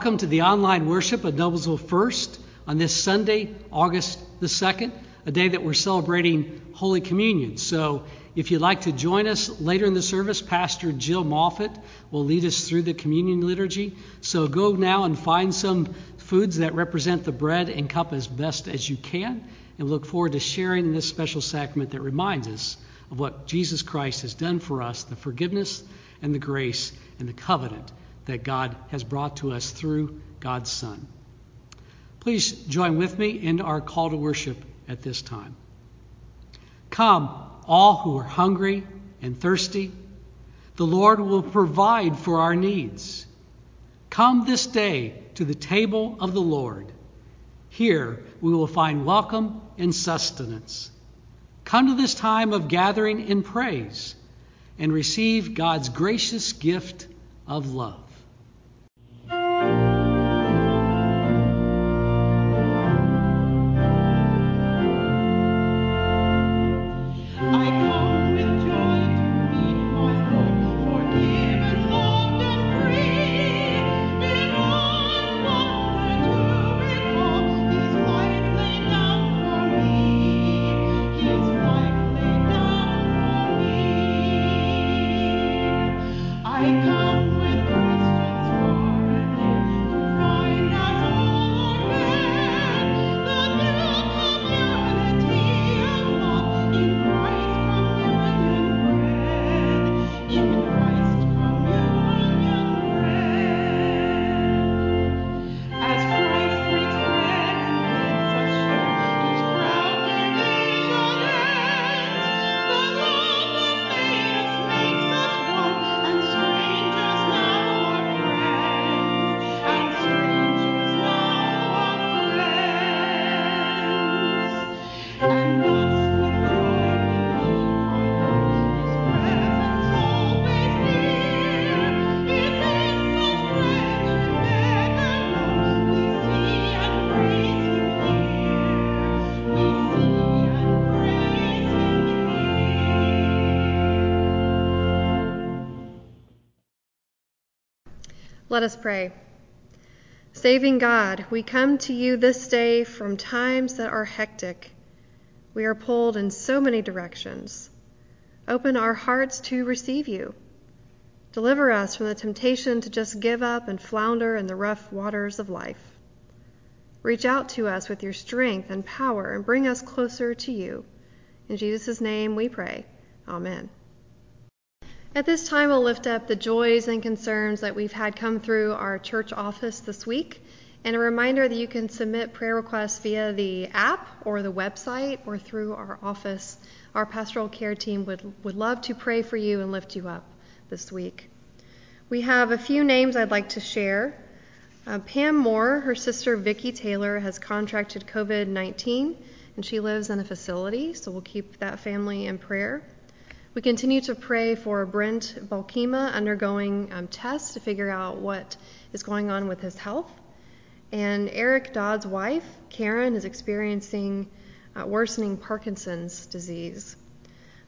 Welcome to the online worship of Noblesville First on this Sunday, August the 2nd, a day that we're celebrating Holy Communion. So, if you'd like to join us later in the service, Pastor Jill Moffat will lead us through the communion liturgy. So, go now and find some foods that represent the bread and cup as best as you can, and look forward to sharing in this special sacrament that reminds us of what Jesus Christ has done for us, the forgiveness and the grace and the covenant that God has brought to us through God's Son. Please join with me in our call to worship at this time. Come, all who are hungry and thirsty, the Lord will provide for our needs. Come this day to the table of the Lord. Here we will find welcome and sustenance. Come to this time of gathering in praise and receive God's gracious gift of love. Let us pray. Saving God, we come to you this day from times that are hectic. We are pulled in so many directions. Open our hearts to receive you. Deliver us from the temptation to just give up and flounder in the rough waters of life. Reach out to us with your strength and power and bring us closer to you. In Jesus' name we pray. Amen. At this time, we'll lift up the joys and concerns that we've had come through our church office this week, and a reminder that you can submit prayer requests via the app or the website or through our office. Our pastoral care team would, would love to pray for you and lift you up this week. We have a few names I'd like to share. Uh, Pam Moore, her sister Vicki Taylor, has contracted COVID 19 and she lives in a facility, so we'll keep that family in prayer. We continue to pray for Brent Balkema undergoing um, tests to figure out what is going on with his health. And Eric Dodd's wife, Karen, is experiencing uh, worsening Parkinson's disease.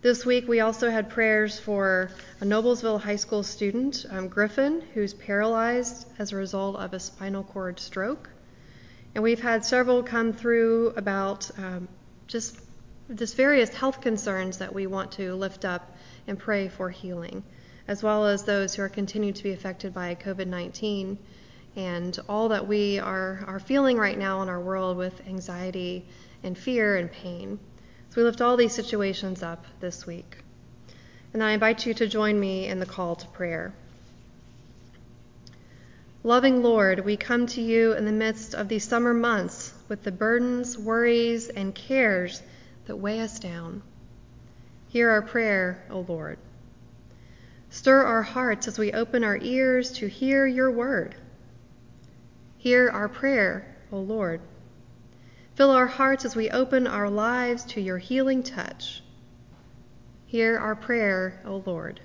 This week, we also had prayers for a Noblesville High School student, um, Griffin, who's paralyzed as a result of a spinal cord stroke. And we've had several come through about um, just just various health concerns that we want to lift up and pray for healing, as well as those who are continuing to be affected by COVID 19 and all that we are, are feeling right now in our world with anxiety and fear and pain. So we lift all these situations up this week. And I invite you to join me in the call to prayer. Loving Lord, we come to you in the midst of these summer months with the burdens, worries, and cares that weigh us down. Hear our prayer, O Lord. Stir our hearts as we open our ears to hear your word. Hear our prayer, O Lord. Fill our hearts as we open our lives to your healing touch. Hear our prayer, O Lord.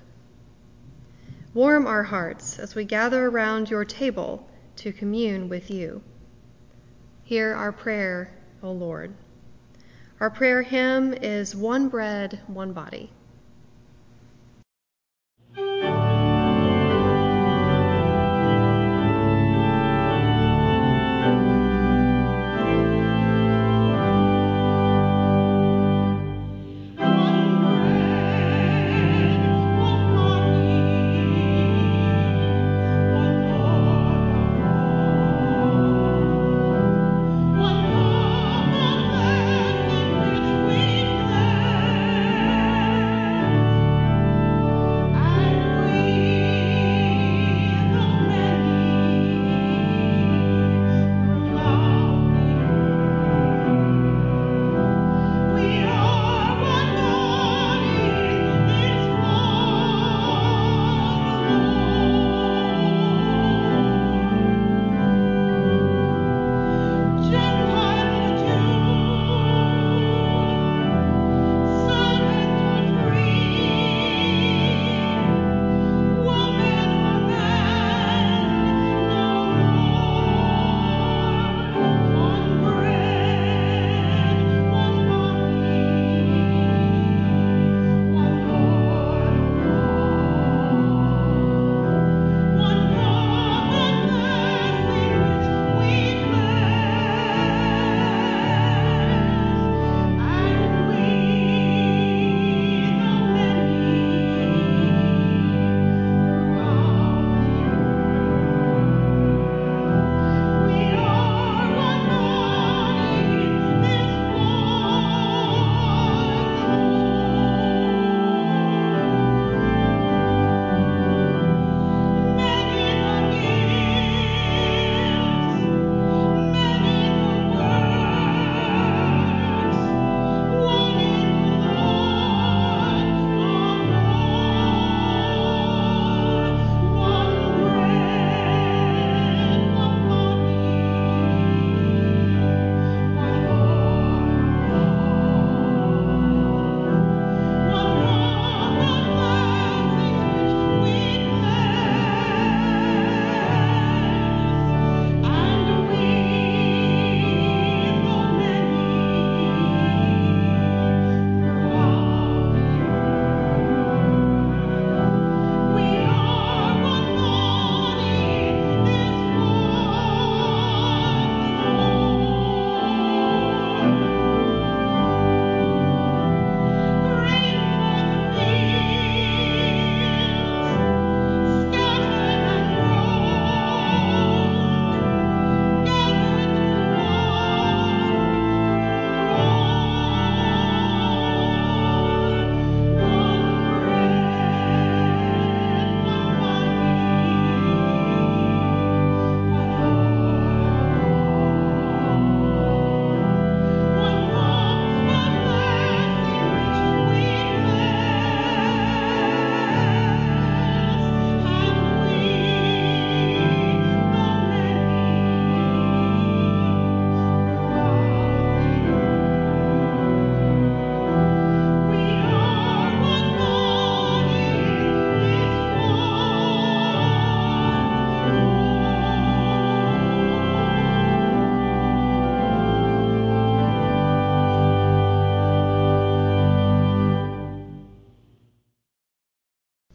Warm our hearts as we gather around your table to commune with you. Hear our prayer, O Lord. Our prayer hymn is One Bread, One Body.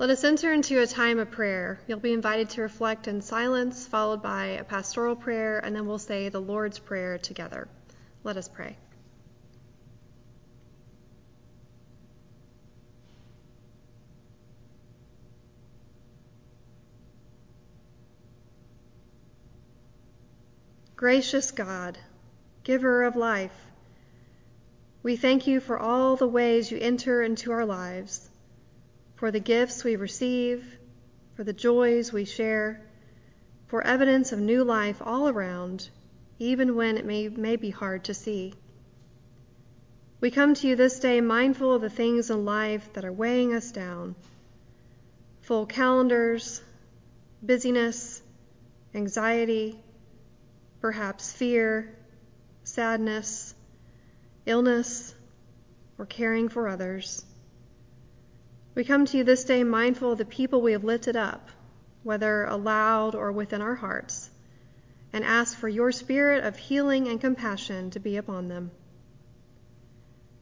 Us enter into a time of prayer. You'll be invited to reflect in silence, followed by a pastoral prayer, and then we'll say the Lord's Prayer together. Let us pray. Gracious God, giver of life, we thank you for all the ways you enter into our lives, for the gifts we receive, for the joys we share, for evidence of new life all around, even when it may, may be hard to see. We come to you this day mindful of the things in life that are weighing us down full calendars, busyness, anxiety, perhaps fear, sadness, illness, or caring for others. We come to you this day mindful of the people we have lifted up, whether aloud or within our hearts, and ask for your spirit of healing and compassion to be upon them.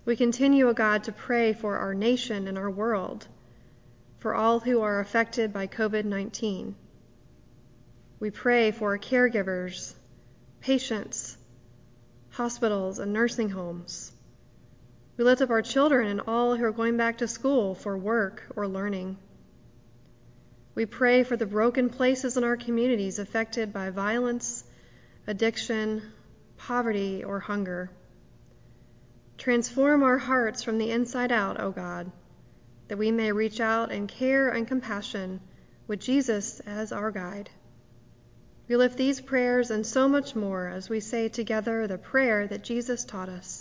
We continue, O God, to pray for our nation and our world, for all who are affected by COVID 19. We pray for caregivers, patients, hospitals, and nursing homes. We lift up our children and all who are going back to school for work or learning. We pray for the broken places in our communities affected by violence, addiction, poverty, or hunger. Transform our hearts from the inside out, O God, that we may reach out in care and compassion with Jesus as our guide. We lift these prayers and so much more as we say together the prayer that Jesus taught us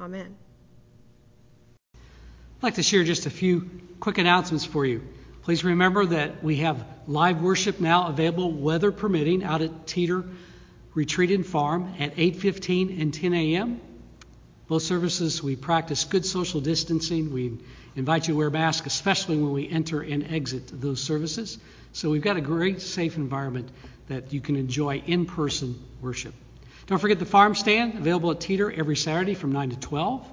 Amen. I'd like to share just a few quick announcements for you. Please remember that we have live worship now available, weather permitting, out at Teeter Retreat and Farm at 8:15 and 10 a.m. Both services, we practice good social distancing. We invite you to wear masks, especially when we enter and exit those services. So we've got a great, safe environment that you can enjoy in person worship. Don't forget the farm stand, available at Teeter every Saturday from 9 to 12.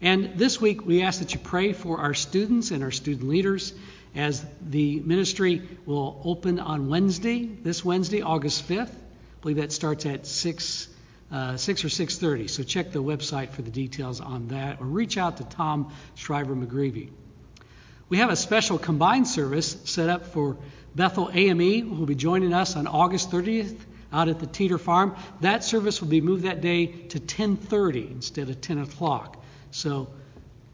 And this week, we ask that you pray for our students and our student leaders as the ministry will open on Wednesday, this Wednesday, August 5th. I believe that starts at 6 uh, 6 or 6.30. So check the website for the details on that or reach out to Tom Shriver McGreevy. We have a special combined service set up for Bethel AME who will be joining us on August 30th out at the Teeter Farm. That service will be moved that day to 10:30 instead of 10 o'clock. So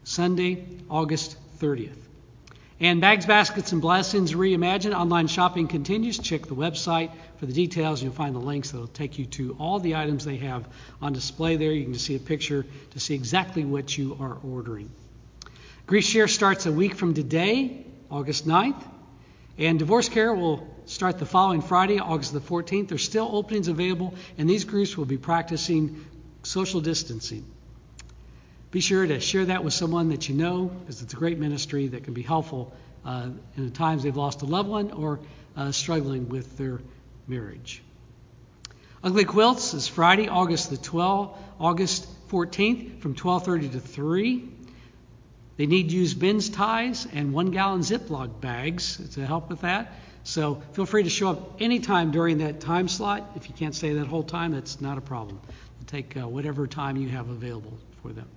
Sunday, August 30th. And Bags, Baskets, and Blessings Reimagined online shopping continues. Check the website for the details. You'll find the links that will take you to all the items they have on display there. You can see a picture to see exactly what you are ordering. Grief Share starts a week from today, August 9th. And Divorce Care will start the following Friday, August the 14th. There's still openings available, and these groups will be practicing social distancing. Be sure to share that with someone that you know, because it's a great ministry that can be helpful uh, in the times they've lost a loved one or uh, struggling with their marriage. Ugly Quilts is Friday, August the 12th, August 14th, from 12:30 to 3. They need used bins ties and one gallon Ziploc bags to help with that. So feel free to show up anytime during that time slot. If you can't stay that whole time, that's not a problem. will take uh, whatever time you have available for them.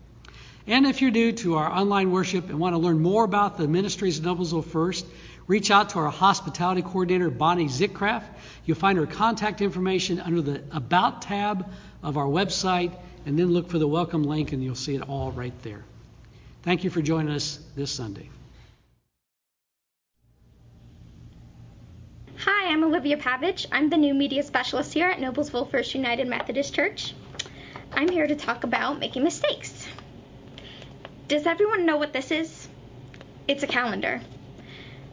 And if you're new to our online worship and want to learn more about the ministries of Noblesville First, reach out to our hospitality coordinator, Bonnie Zickcraft. You'll find her contact information under the About tab of our website, and then look for the welcome link, and you'll see it all right there. Thank you for joining us this Sunday. Hi, I'm Olivia Pavich. I'm the new media specialist here at Noblesville First United Methodist Church. I'm here to talk about making mistakes. Does everyone know what this is? It's a calendar.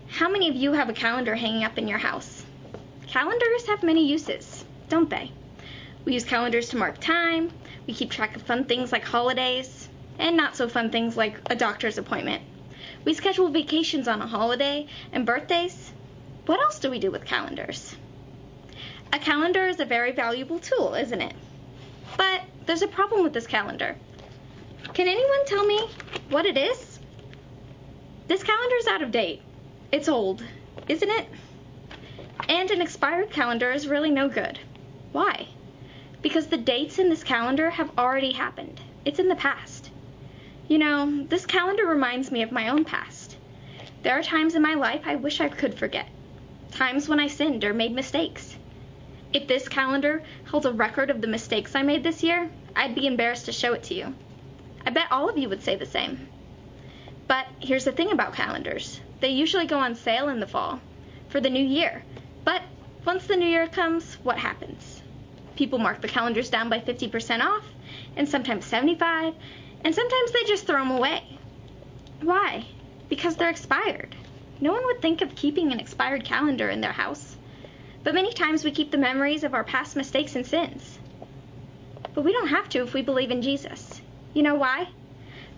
How many of you have a calendar hanging up in your house? Calendars have many uses, don't they? We use calendars to mark time, we keep track of fun things like holidays, and not so fun things like a doctor's appointment. We schedule vacations on a holiday and birthdays. What else do we do with calendars? A calendar is a very valuable tool, isn't it? But there's a problem with this calendar. Can anyone tell me what it is? This calendar is out of date. It's old, isn't it? And an expired calendar is really no good. Why? Because the dates in this calendar have already happened. It's in the past. You know, this calendar reminds me of my own past. There are times in my life I wish I could forget. Times when I sinned or made mistakes. If this calendar held a record of the mistakes I made this year, I'd be embarrassed to show it to you. I bet all of you would say the same. But here's the thing about calendars they usually go on sale in the fall for the new year. But once the new year comes, what happens? People mark the calendars down by 50% off, and sometimes 75, and sometimes they just throw them away. Why? Because they're expired. No one would think of keeping an expired calendar in their house. But many times we keep the memories of our past mistakes and sins. But we don't have to if we believe in Jesus. You know why?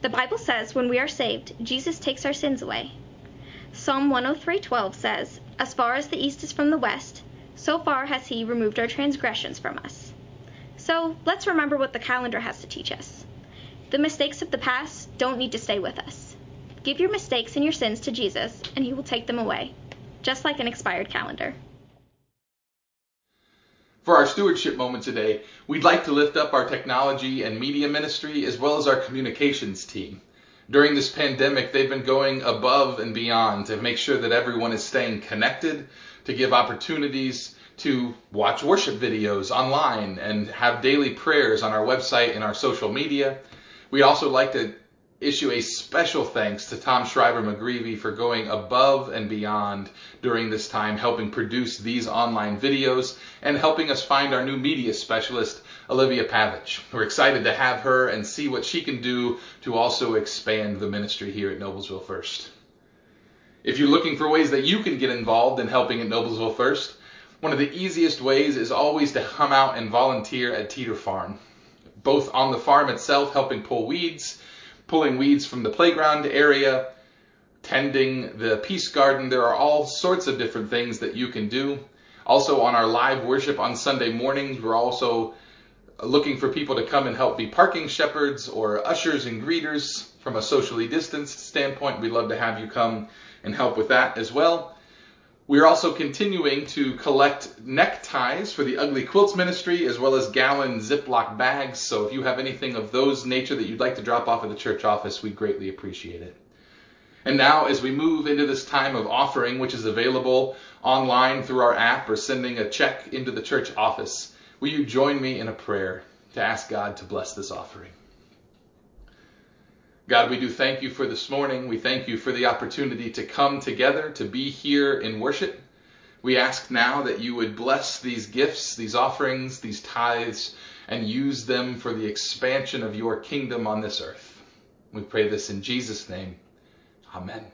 The Bible says when we are saved, Jesus takes our sins away. Psalm 103:12 says, "As far as the east is from the west, so far has he removed our transgressions from us." So, let's remember what the calendar has to teach us. The mistakes of the past don't need to stay with us. Give your mistakes and your sins to Jesus, and he will take them away, just like an expired calendar. For our stewardship moment today, we'd like to lift up our technology and media ministry as well as our communications team. During this pandemic, they've been going above and beyond to make sure that everyone is staying connected, to give opportunities to watch worship videos online and have daily prayers on our website and our social media. We'd also like to issue a special thanks to Tom Schreiber McGreevy for going above and beyond during this time, helping produce these online videos and helping us find our new media specialist, Olivia Pavich. We're excited to have her and see what she can do to also expand the ministry here at Noblesville First. If you're looking for ways that you can get involved in helping at Noblesville First, one of the easiest ways is always to come out and volunteer at Teeter Farm, both on the farm itself, helping pull weeds, pulling weeds from the playground area, tending the peace garden. There are all sorts of different things that you can do. Also, on our live worship on Sunday mornings, we're also looking for people to come and help be parking shepherds or ushers and greeters from a socially distanced standpoint. We'd love to have you come and help with that as well. We are also continuing to collect neckties for the Ugly Quilts Ministry as well as gallon Ziploc bags. So if you have anything of those nature that you'd like to drop off at the church office, we'd greatly appreciate it. And now, as we move into this time of offering, which is available online through our app or sending a check into the church office, will you join me in a prayer to ask God to bless this offering? God, we do thank you for this morning. We thank you for the opportunity to come together, to be here in worship. We ask now that you would bless these gifts, these offerings, these tithes, and use them for the expansion of your kingdom on this earth. We pray this in Jesus' name. Amen.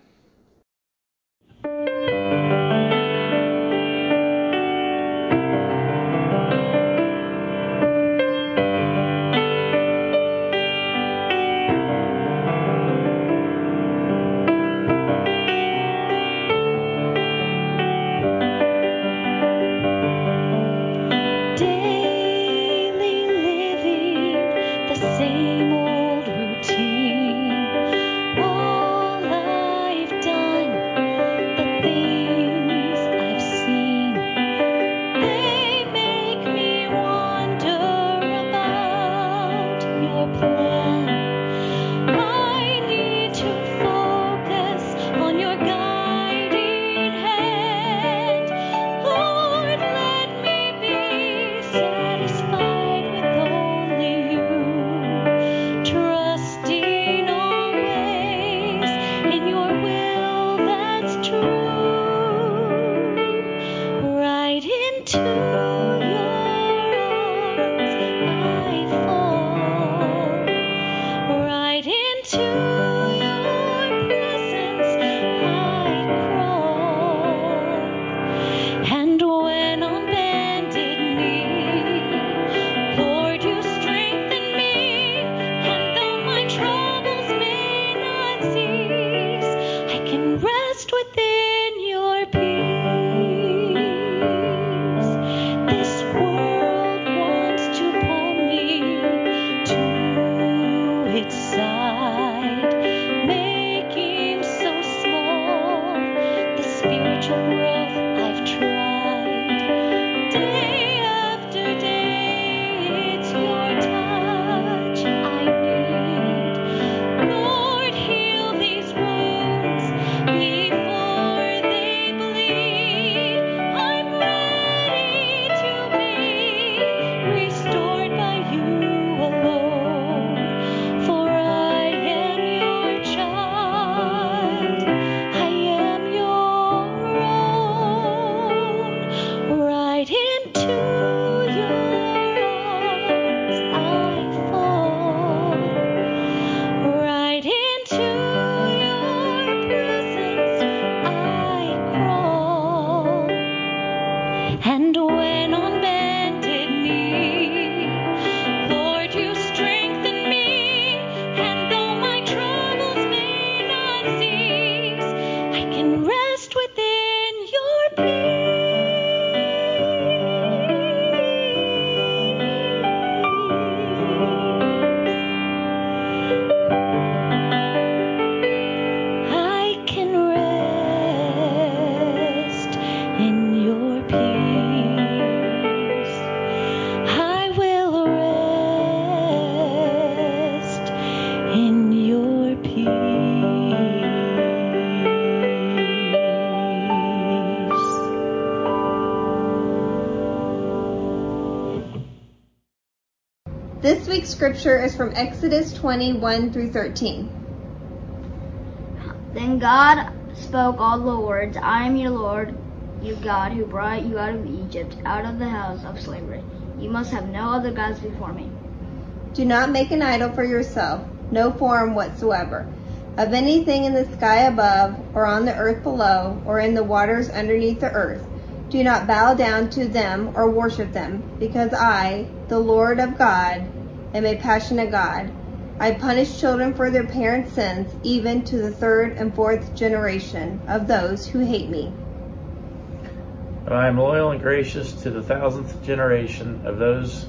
Scripture is from Exodus 21 through 13. Then God spoke all the words I am your Lord, your God, who brought you out of Egypt, out of the house of slavery. You must have no other gods before me. Do not make an idol for yourself, no form whatsoever, of anything in the sky above, or on the earth below, or in the waters underneath the earth. Do not bow down to them or worship them, because I, the Lord of God, am a passionate God. I punish children for their parents' sins, even to the third and fourth generation of those who hate me. But I am loyal and gracious to the thousandth generation of those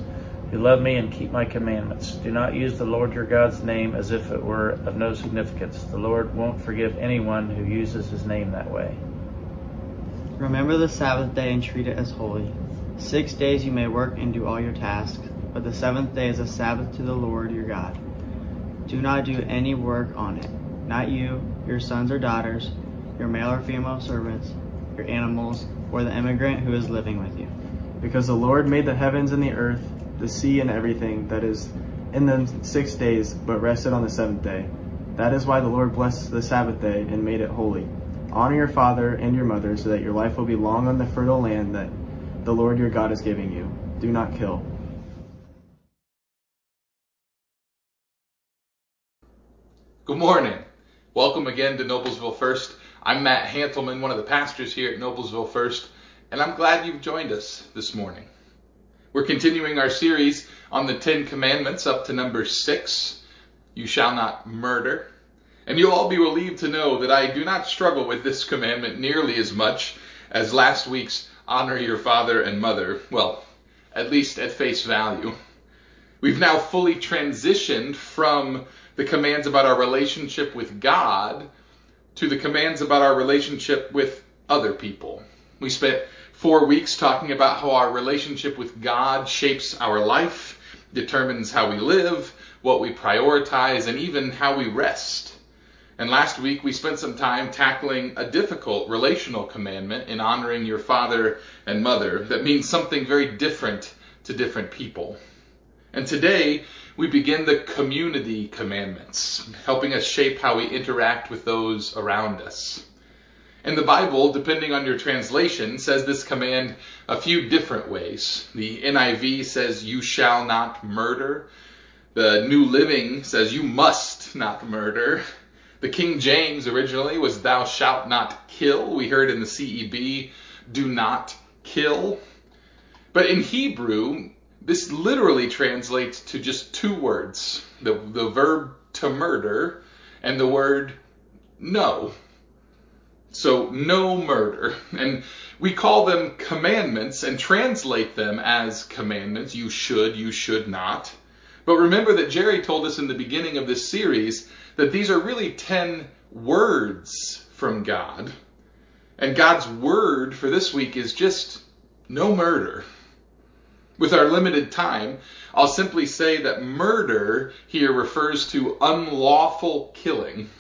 who love me and keep my commandments. Do not use the Lord your God's name as if it were of no significance. The Lord won't forgive anyone who uses his name that way. Remember the Sabbath day and treat it as holy. Six days you may work and do all your tasks but the seventh day is a Sabbath to the Lord your God. Do not do any work on it, not you, your sons or daughters, your male or female servants, your animals, or the immigrant who is living with you. Because the Lord made the heavens and the earth, the sea and everything that is in them six days, but rested on the seventh day. That is why the Lord blessed the Sabbath day and made it holy. Honor your father and your mother so that your life will be long on the fertile land that the Lord your God is giving you. Do not kill. Good morning. Welcome again to Noblesville First. I'm Matt Hantelman, one of the pastors here at Noblesville First, and I'm glad you've joined us this morning. We're continuing our series on the Ten Commandments up to number six. You shall not murder. And you'll all be relieved to know that I do not struggle with this commandment nearly as much as last week's honor your father and mother. Well, at least at face value. We've now fully transitioned from the commands about our relationship with God to the commands about our relationship with other people. We spent four weeks talking about how our relationship with God shapes our life, determines how we live, what we prioritize, and even how we rest. And last week we spent some time tackling a difficult relational commandment in honoring your father and mother that means something very different to different people. And today we begin the community commandments, helping us shape how we interact with those around us. And the Bible, depending on your translation, says this command a few different ways. The NIV says, You shall not murder. The New Living says, You must not murder. The King James originally was, Thou shalt not kill. We heard in the CEB, Do not kill. But in Hebrew, this literally translates to just two words the, the verb to murder and the word no. So, no murder. And we call them commandments and translate them as commandments. You should, you should not. But remember that Jerry told us in the beginning of this series that these are really 10 words from God. And God's word for this week is just no murder. With our limited time, I'll simply say that murder here refers to unlawful killing,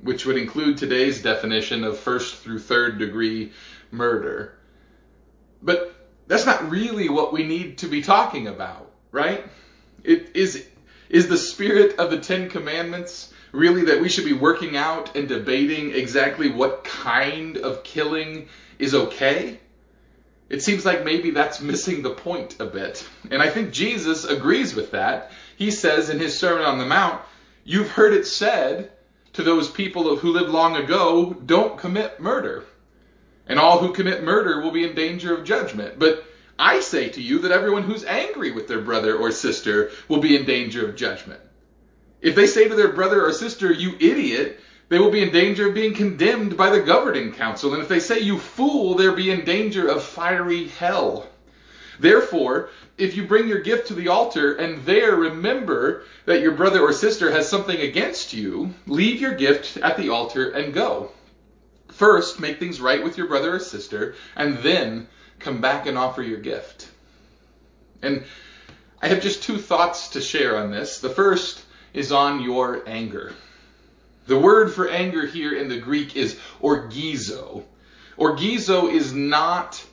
which would include today's definition of first through third degree murder. But that's not really what we need to be talking about, right? It is is the spirit of the 10 commandments really that we should be working out and debating exactly what kind of killing is okay? It seems like maybe that's missing the point a bit. And I think Jesus agrees with that. He says in his Sermon on the Mount, You've heard it said to those people who lived long ago, don't commit murder. And all who commit murder will be in danger of judgment. But I say to you that everyone who's angry with their brother or sister will be in danger of judgment. If they say to their brother or sister, you idiot, they will be in danger of being condemned by the governing council. And if they say, you fool, they'll be in danger of fiery hell. Therefore, if you bring your gift to the altar and there remember that your brother or sister has something against you, leave your gift at the altar and go. First, make things right with your brother or sister, and then come back and offer your gift. And I have just two thoughts to share on this. The first is on your anger. The word for anger here in the Greek is orgizo. Orgizo is not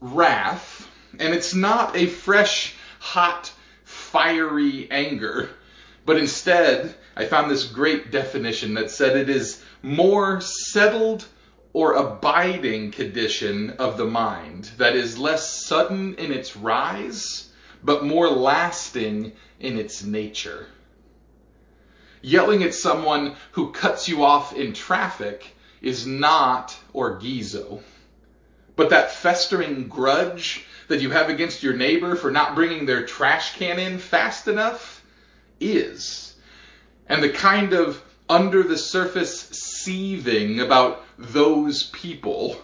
wrath, and it's not a fresh, hot, fiery anger, but instead, I found this great definition that said it is more settled or abiding condition of the mind that is less sudden in its rise, but more lasting in its nature. Yelling at someone who cuts you off in traffic is not orgizo. But that festering grudge that you have against your neighbor for not bringing their trash can in fast enough is. And the kind of under the surface seething about those people,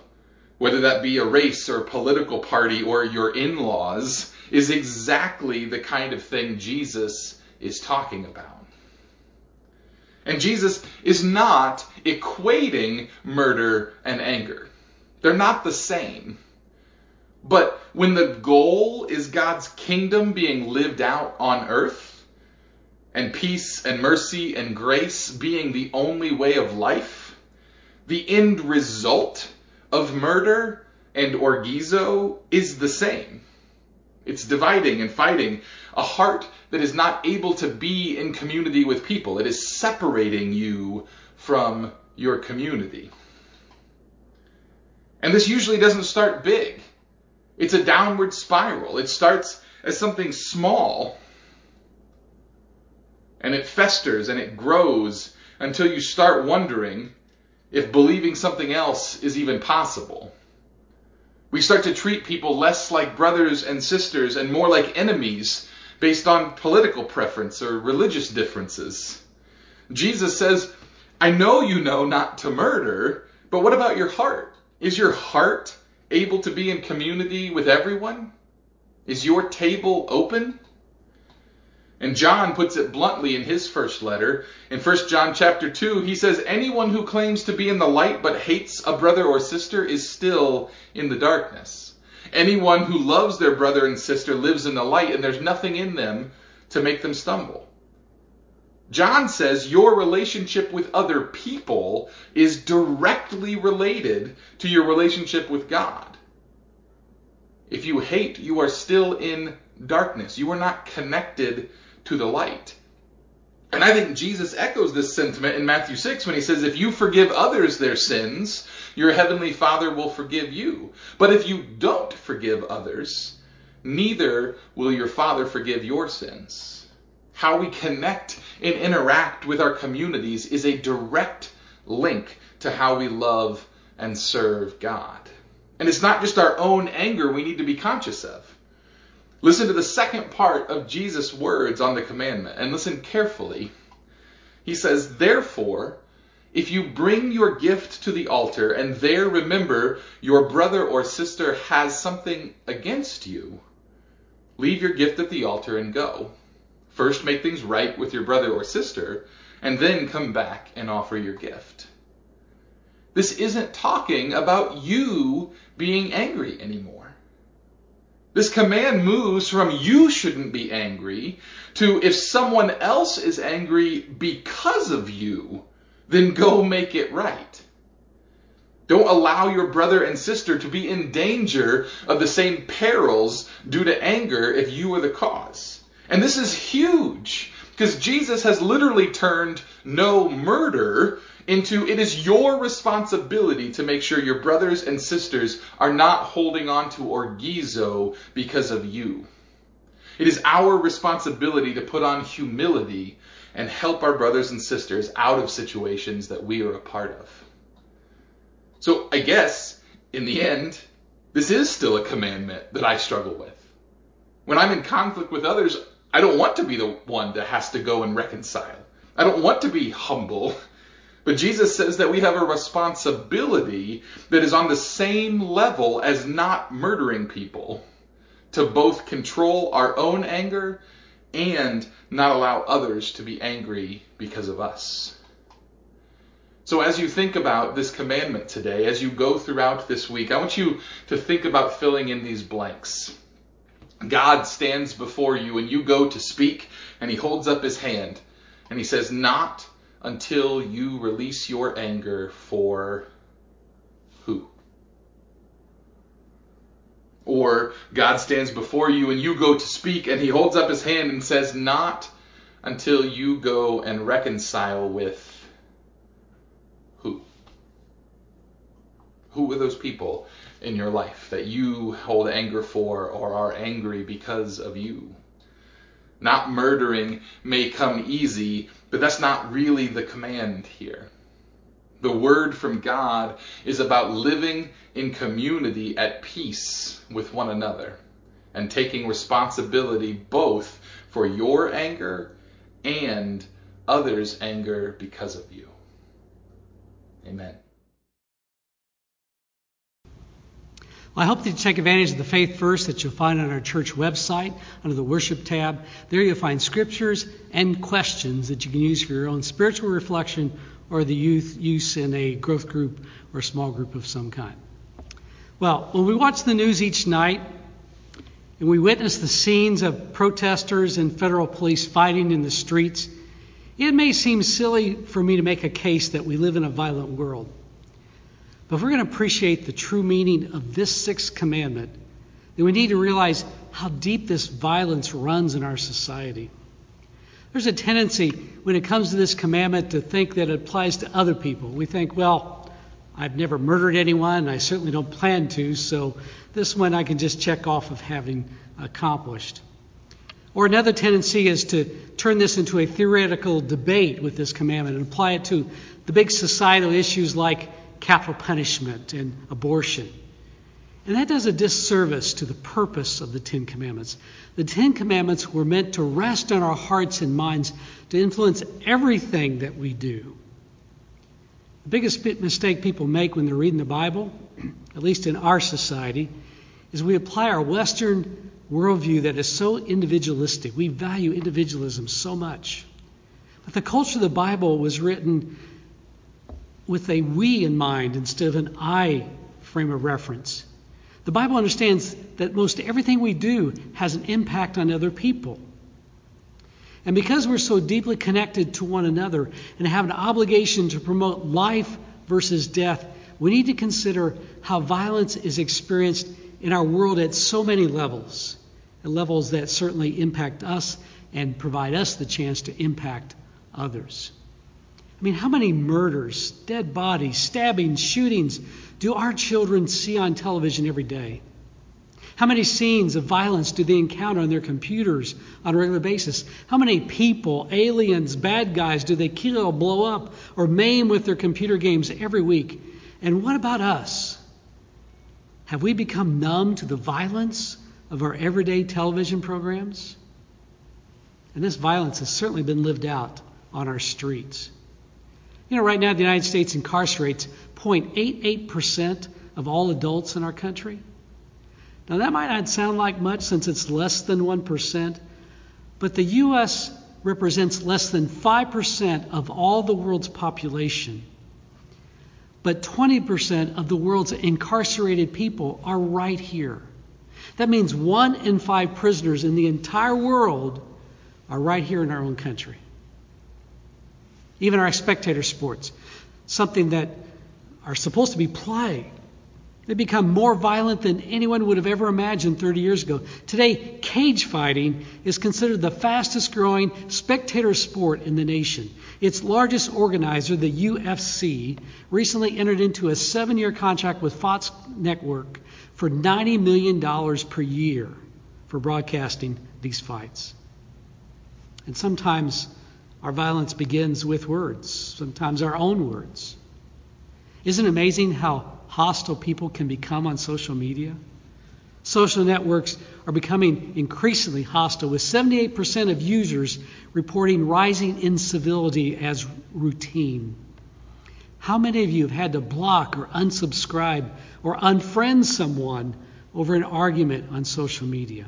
whether that be a race or a political party or your in laws, is exactly the kind of thing Jesus is talking about. And Jesus is not equating murder and anger. They're not the same. But when the goal is God's kingdom being lived out on earth, and peace and mercy and grace being the only way of life, the end result of murder and orgizo is the same. It's dividing and fighting a heart that is not able to be in community with people. It is separating you from your community. And this usually doesn't start big. It's a downward spiral. It starts as something small and it festers and it grows until you start wondering if believing something else is even possible. We start to treat people less like brothers and sisters and more like enemies based on political preference or religious differences. Jesus says, I know you know not to murder, but what about your heart? Is your heart able to be in community with everyone? Is your table open? And John puts it bluntly in his first letter. In 1 John chapter 2, he says, Anyone who claims to be in the light but hates a brother or sister is still in the darkness. Anyone who loves their brother and sister lives in the light, and there's nothing in them to make them stumble. John says your relationship with other people is directly related to your relationship with God. If you hate, you are still in darkness. You are not connected to the light. And I think Jesus echoes this sentiment in Matthew 6 when he says, If you forgive others their sins, your heavenly Father will forgive you. But if you don't forgive others, neither will your Father forgive your sins. How we connect and interact with our communities is a direct link to how we love and serve God. And it's not just our own anger we need to be conscious of. Listen to the second part of Jesus' words on the commandment and listen carefully. He says, Therefore, if you bring your gift to the altar and there remember your brother or sister has something against you, leave your gift at the altar and go. First, make things right with your brother or sister, and then come back and offer your gift. This isn't talking about you being angry anymore. This command moves from you shouldn't be angry to if someone else is angry because of you, then go make it right. Don't allow your brother and sister to be in danger of the same perils due to anger if you are the cause. And this is huge because Jesus has literally turned no murder into it is your responsibility to make sure your brothers and sisters are not holding on to orgizo because of you. It is our responsibility to put on humility and help our brothers and sisters out of situations that we are a part of. So I guess, in the end, this is still a commandment that I struggle with. When I'm in conflict with others, I don't want to be the one that has to go and reconcile. I don't want to be humble. But Jesus says that we have a responsibility that is on the same level as not murdering people to both control our own anger and not allow others to be angry because of us. So, as you think about this commandment today, as you go throughout this week, I want you to think about filling in these blanks. God stands before you and you go to speak, and he holds up his hand and he says, Not until you release your anger for who? Or God stands before you and you go to speak and he holds up his hand and says, Not until you go and reconcile with who? Who are those people in your life that you hold anger for or are angry because of you? Not murdering may come easy, but that's not really the command here. The word from God is about living in community at peace with one another and taking responsibility both for your anger and others' anger because of you. Amen. Well, I hope that you take advantage of the faith verse that you'll find on our church website under the worship tab. There you'll find scriptures and questions that you can use for your own spiritual reflection or the youth use in a growth group or small group of some kind. Well, when we watch the news each night and we witness the scenes of protesters and federal police fighting in the streets, it may seem silly for me to make a case that we live in a violent world. But if we're going to appreciate the true meaning of this sixth commandment, then we need to realize how deep this violence runs in our society. There's a tendency when it comes to this commandment to think that it applies to other people. We think, well, I've never murdered anyone, I certainly don't plan to, so this one I can just check off of having accomplished. Or another tendency is to turn this into a theoretical debate with this commandment and apply it to the big societal issues like capital punishment and abortion. And that does a disservice to the purpose of the Ten Commandments. The Ten Commandments were meant to rest on our hearts and minds to influence everything that we do. The biggest mistake people make when they're reading the Bible, at least in our society, is we apply our Western worldview that is so individualistic. We value individualism so much. But the culture of the Bible was written with a we in mind instead of an I frame of reference. The Bible understands that most everything we do has an impact on other people. And because we're so deeply connected to one another and have an obligation to promote life versus death, we need to consider how violence is experienced in our world at so many levels, at levels that certainly impact us and provide us the chance to impact others. I mean, how many murders, dead bodies, stabbings, shootings do our children see on television every day? How many scenes of violence do they encounter on their computers on a regular basis? How many people, aliens, bad guys, do they kill, blow up, or maim with their computer games every week? And what about us? Have we become numb to the violence of our everyday television programs? And this violence has certainly been lived out on our streets. You know, right now the United States incarcerates 0.88% of all adults in our country. Now, that might not sound like much since it's less than 1%, but the U.S. represents less than 5% of all the world's population. but 20% of the world's incarcerated people are right here. That means one in five prisoners in the entire world are right here in our own country. Even our spectator sports, something that are supposed to be play, they become more violent than anyone would have ever imagined 30 years ago. Today, cage fighting is considered the fastest growing spectator sport in the nation. Its largest organizer, the UFC, recently entered into a seven year contract with Fox Network for $90 million per year for broadcasting these fights. And sometimes our violence begins with words, sometimes our own words. Isn't it amazing how hostile people can become on social media? Social networks are becoming increasingly hostile, with 78% of users reporting rising incivility as routine. How many of you have had to block or unsubscribe or unfriend someone over an argument on social media?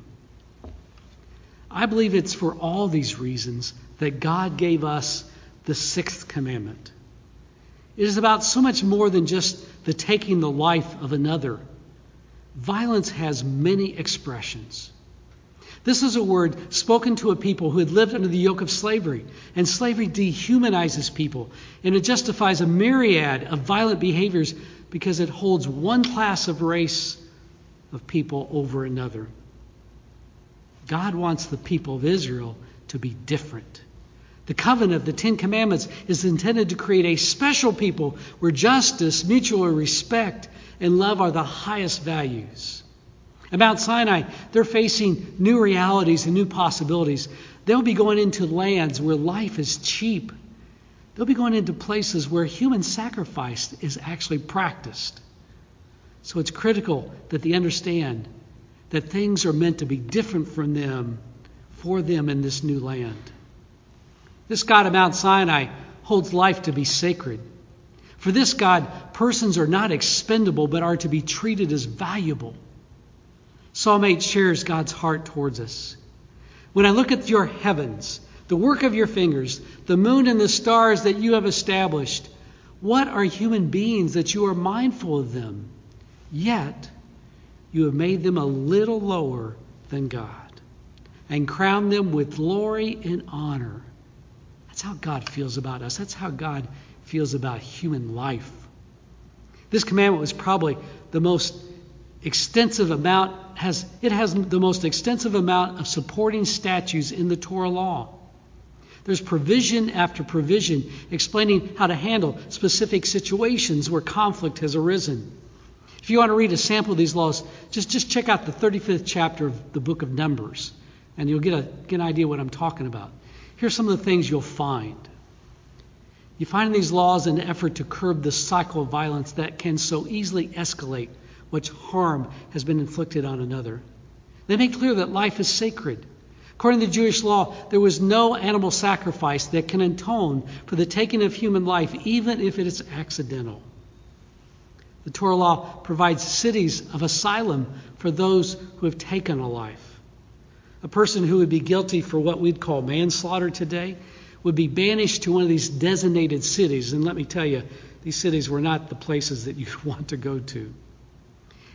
I believe it's for all these reasons that God gave us the sixth commandment. It is about so much more than just the taking the life of another. Violence has many expressions. This is a word spoken to a people who had lived under the yoke of slavery, and slavery dehumanizes people, and it justifies a myriad of violent behaviors because it holds one class of race of people over another. God wants the people of Israel to be different. The covenant, the Ten Commandments, is intended to create a special people where justice, mutual respect, and love are the highest values. At Mount Sinai, they're facing new realities and new possibilities. They'll be going into lands where life is cheap. They'll be going into places where human sacrifice is actually practiced. So it's critical that they understand that things are meant to be different from them, for them in this new land. This God of Mount Sinai holds life to be sacred. For this God, persons are not expendable, but are to be treated as valuable. Psalm 8 shares God's heart towards us. When I look at your heavens, the work of your fingers, the moon and the stars that you have established, what are human beings that you are mindful of them? Yet you have made them a little lower than God and crowned them with glory and honor. That's how God feels about us. That's how God feels about human life. This commandment was probably the most extensive amount has it has the most extensive amount of supporting statutes in the Torah law. There's provision after provision explaining how to handle specific situations where conflict has arisen. If you want to read a sample of these laws, just, just check out the 35th chapter of the book of Numbers, and you'll get, a, get an idea what I'm talking about. Here's some of the things you'll find. You find in these laws an effort to curb the cycle of violence that can so easily escalate which harm has been inflicted on another. They make clear that life is sacred. According to Jewish law, there was no animal sacrifice that can atone for the taking of human life, even if it is accidental. The Torah law provides cities of asylum for those who have taken a life. A person who would be guilty for what we'd call manslaughter today would be banished to one of these designated cities. And let me tell you, these cities were not the places that you'd want to go to.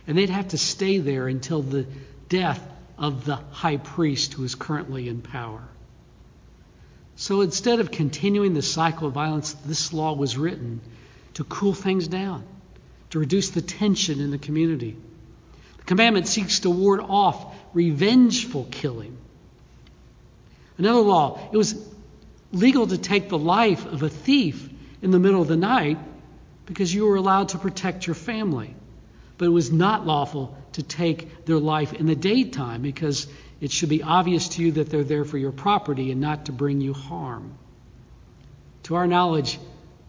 And they'd have to stay there until the death of the high priest who is currently in power. So instead of continuing the cycle of violence, this law was written to cool things down, to reduce the tension in the community. The commandment seeks to ward off revengeful killing. Another law, it was legal to take the life of a thief in the middle of the night because you were allowed to protect your family. But it was not lawful to take their life in the daytime because it should be obvious to you that they're there for your property and not to bring you harm. To our knowledge,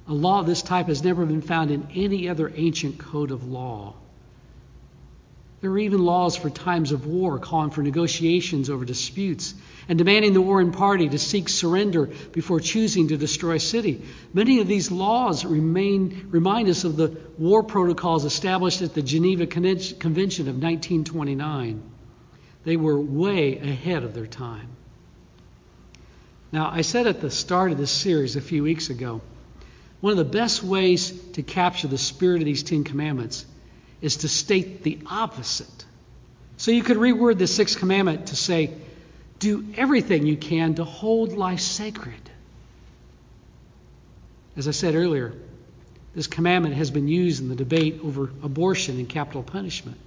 a law of this type has never been found in any other ancient code of law. There were even laws for times of war calling for negotiations over disputes and demanding the warring party to seek surrender before choosing to destroy a city. Many of these laws remain, remind us of the war protocols established at the Geneva Convention of 1929. They were way ahead of their time. Now, I said at the start of this series a few weeks ago One of the best ways to capture the spirit of these Ten Commandments is to state the opposite. So you could reword the sixth commandment to say, Do everything you can to hold life sacred. As I said earlier, this commandment has been used in the debate over abortion and capital punishment.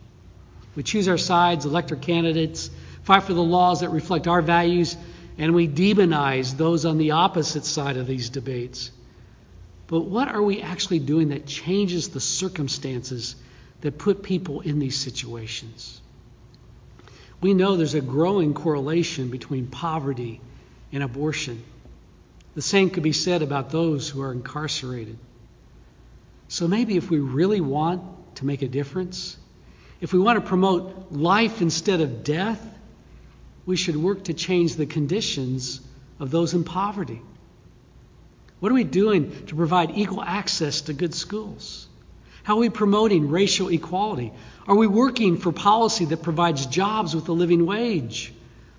We choose our sides, elect our candidates, fight for the laws that reflect our values, and we demonize those on the opposite side of these debates. But what are we actually doing that changes the circumstances that put people in these situations? We know there's a growing correlation between poverty and abortion. The same could be said about those who are incarcerated. So maybe if we really want to make a difference, if we want to promote life instead of death, we should work to change the conditions of those in poverty. What are we doing to provide equal access to good schools? How are we promoting racial equality? Are we working for policy that provides jobs with a living wage?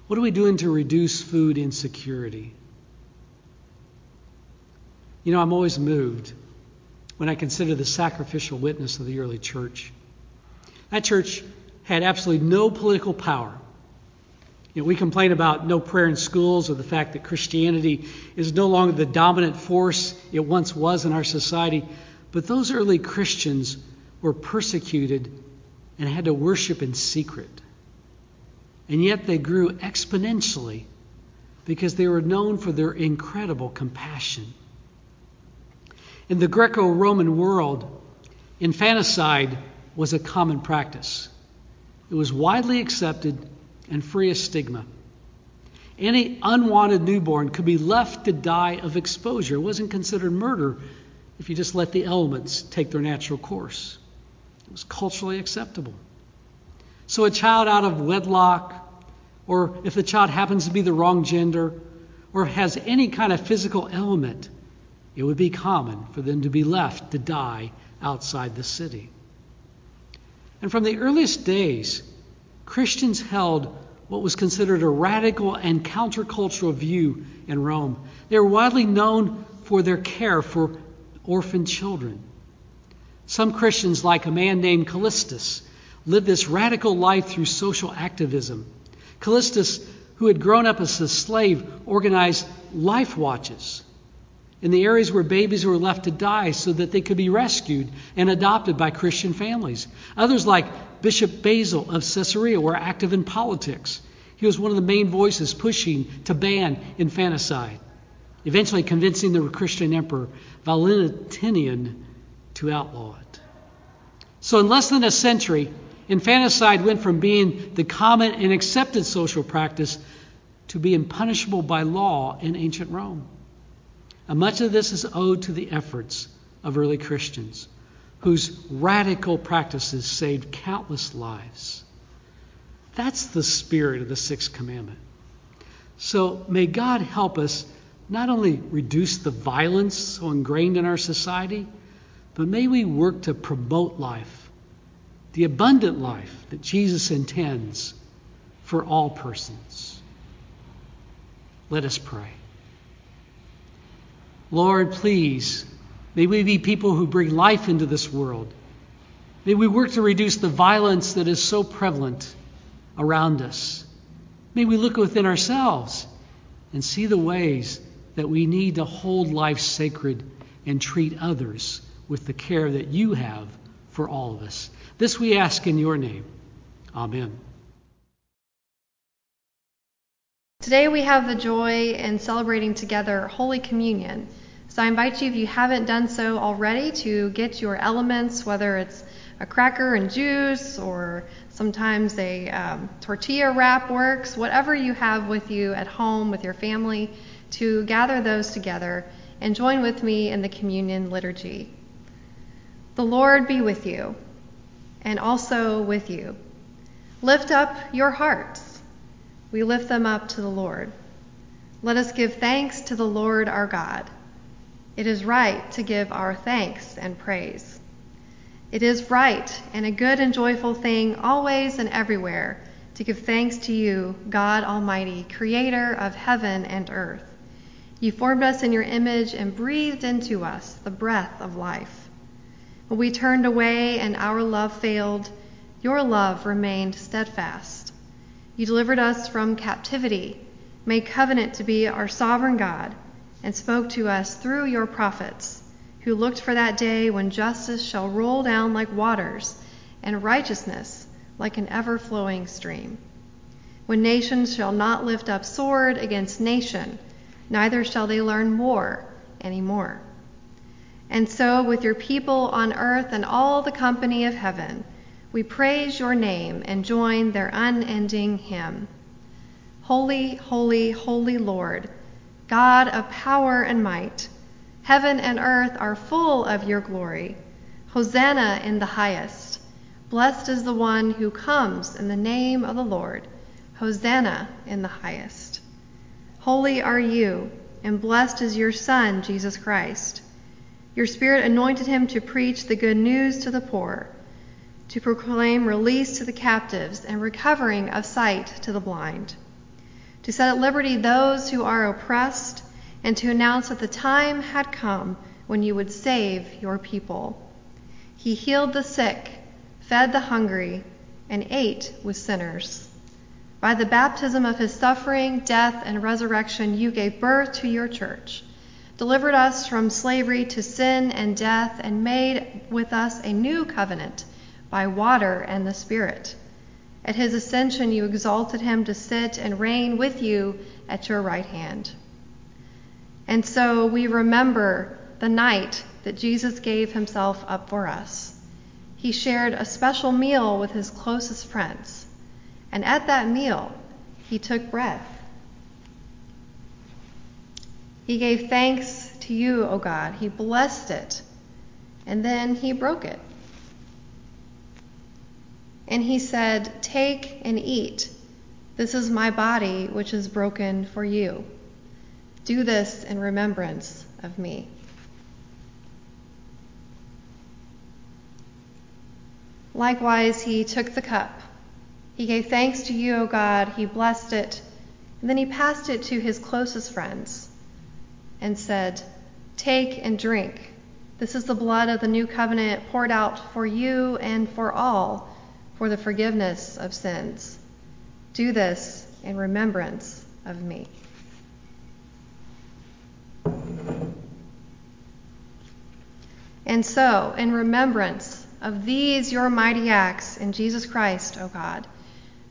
What are we doing to reduce food insecurity? You know, I'm always moved when I consider the sacrificial witness of the early church. That church had absolutely no political power. You know, we complain about no prayer in schools or the fact that Christianity is no longer the dominant force it once was in our society. But those early Christians were persecuted and had to worship in secret. And yet they grew exponentially because they were known for their incredible compassion. In the Greco Roman world, infanticide was a common practice. It was widely accepted and free of stigma. Any unwanted newborn could be left to die of exposure. It wasn't considered murder if you just let the elements take their natural course. It was culturally acceptable. So, a child out of wedlock, or if the child happens to be the wrong gender, or has any kind of physical element, it would be common for them to be left to die outside the city. And from the earliest days, Christians held what was considered a radical and countercultural view in Rome. They were widely known for their care for orphan children. Some Christians, like a man named Callistus, lived this radical life through social activism. Callistus, who had grown up as a slave, organized life watches in the areas where babies were left to die so that they could be rescued and adopted by Christian families. Others, like Bishop Basil of Caesarea, were active in politics. He was one of the main voices pushing to ban infanticide, eventually convincing the Christian emperor Valentinian to outlaw it. So, in less than a century, infanticide went from being the common and accepted social practice to being punishable by law in ancient Rome. And much of this is owed to the efforts of early Christians, whose radical practices saved countless lives. That's the spirit of the sixth commandment. So may God help us not only reduce the violence so ingrained in our society, but may we work to promote life, the abundant life that Jesus intends for all persons. Let us pray. Lord, please, may we be people who bring life into this world. May we work to reduce the violence that is so prevalent around us. May we look within ourselves and see the ways that we need to hold life sacred and treat others with the care that you have for all of us. This we ask in your name. Amen. Today we have the joy in celebrating together Holy Communion. So I invite you, if you haven't done so already, to get your elements, whether it's a cracker and juice or sometimes a um, tortilla wrap works, whatever you have with you at home with your family, to gather those together and join with me in the communion liturgy. The Lord be with you and also with you. Lift up your hearts. We lift them up to the Lord. Let us give thanks to the Lord our God. It is right to give our thanks and praise. It is right and a good and joyful thing always and everywhere to give thanks to you, God Almighty, creator of heaven and earth. You formed us in your image and breathed into us the breath of life. When we turned away and our love failed, your love remained steadfast. You delivered us from captivity, made covenant to be our sovereign God, and spoke to us through your prophets, who looked for that day when justice shall roll down like waters and righteousness like an ever flowing stream. When nations shall not lift up sword against nation, neither shall they learn war any more. And so, with your people on earth and all the company of heaven, we praise your name and join their unending hymn. Holy, holy, holy Lord, God of power and might, heaven and earth are full of your glory. Hosanna in the highest. Blessed is the one who comes in the name of the Lord. Hosanna in the highest. Holy are you, and blessed is your Son, Jesus Christ. Your Spirit anointed him to preach the good news to the poor, to proclaim release to the captives and recovering of sight to the blind, to set at liberty those who are oppressed, and to announce that the time had come when you would save your people. He healed the sick, fed the hungry, and ate with sinners. By the baptism of his suffering, death, and resurrection, you gave birth to your church, delivered us from slavery to sin and death, and made with us a new covenant by water and the Spirit. At his ascension, you exalted him to sit and reign with you at your right hand. And so we remember the night that Jesus gave himself up for us. He shared a special meal with his closest friends and at that meal, he took bread. He gave thanks to you, O God. He blessed it, and then he broke it. And he said, Take and eat. This is my body, which is broken for you. Do this in remembrance of me. Likewise, he took the cup. He gave thanks to you, O God. He blessed it. And then he passed it to his closest friends and said, Take and drink. This is the blood of the new covenant poured out for you and for all for the forgiveness of sins. Do this in remembrance of me. And so, in remembrance of these your mighty acts in Jesus Christ, O God,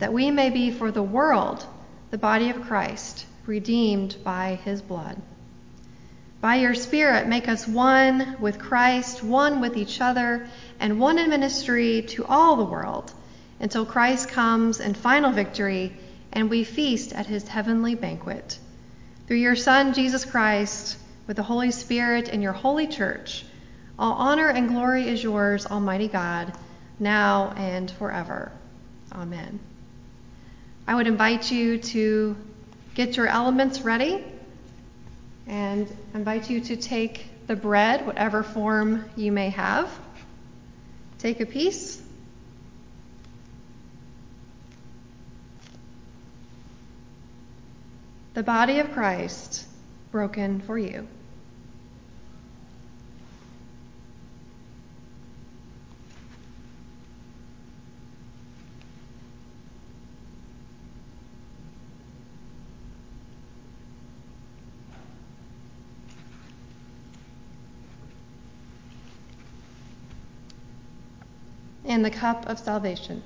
that we may be for the world the body of Christ, redeemed by his blood. By your Spirit, make us one with Christ, one with each other, and one in ministry to all the world, until Christ comes in final victory and we feast at his heavenly banquet. Through your Son, Jesus Christ, with the Holy Spirit and your holy church, all honor and glory is yours, Almighty God, now and forever. Amen. I would invite you to get your elements ready and invite you to take the bread, whatever form you may have. Take a piece. The body of Christ broken for you. And the cup of salvation.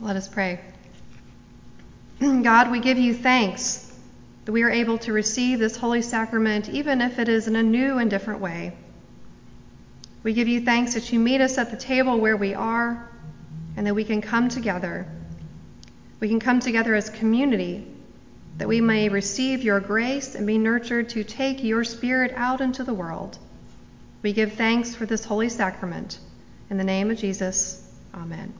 Let us pray. God, we give you thanks that we are able to receive this holy sacrament, even if it is in a new and different way. We give you thanks that you meet us at the table where we are and that we can come together. We can come together as community that we may receive your grace and be nurtured to take your spirit out into the world. We give thanks for this holy sacrament. In the name of Jesus, amen.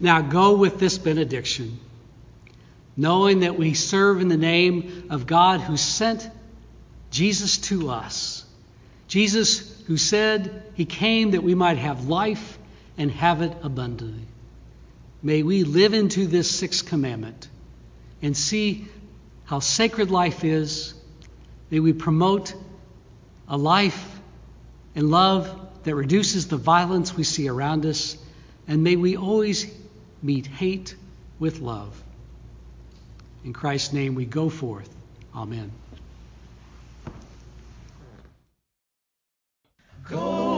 Now go with this benediction, knowing that we serve in the name of God who sent Jesus to us. Jesus who said he came that we might have life and have it abundantly. May we live into this sixth commandment and see how sacred life is. May we promote a life and love that reduces the violence we see around us. And may we always meet hate with love. In Christ's name we go forth. Amen. Go.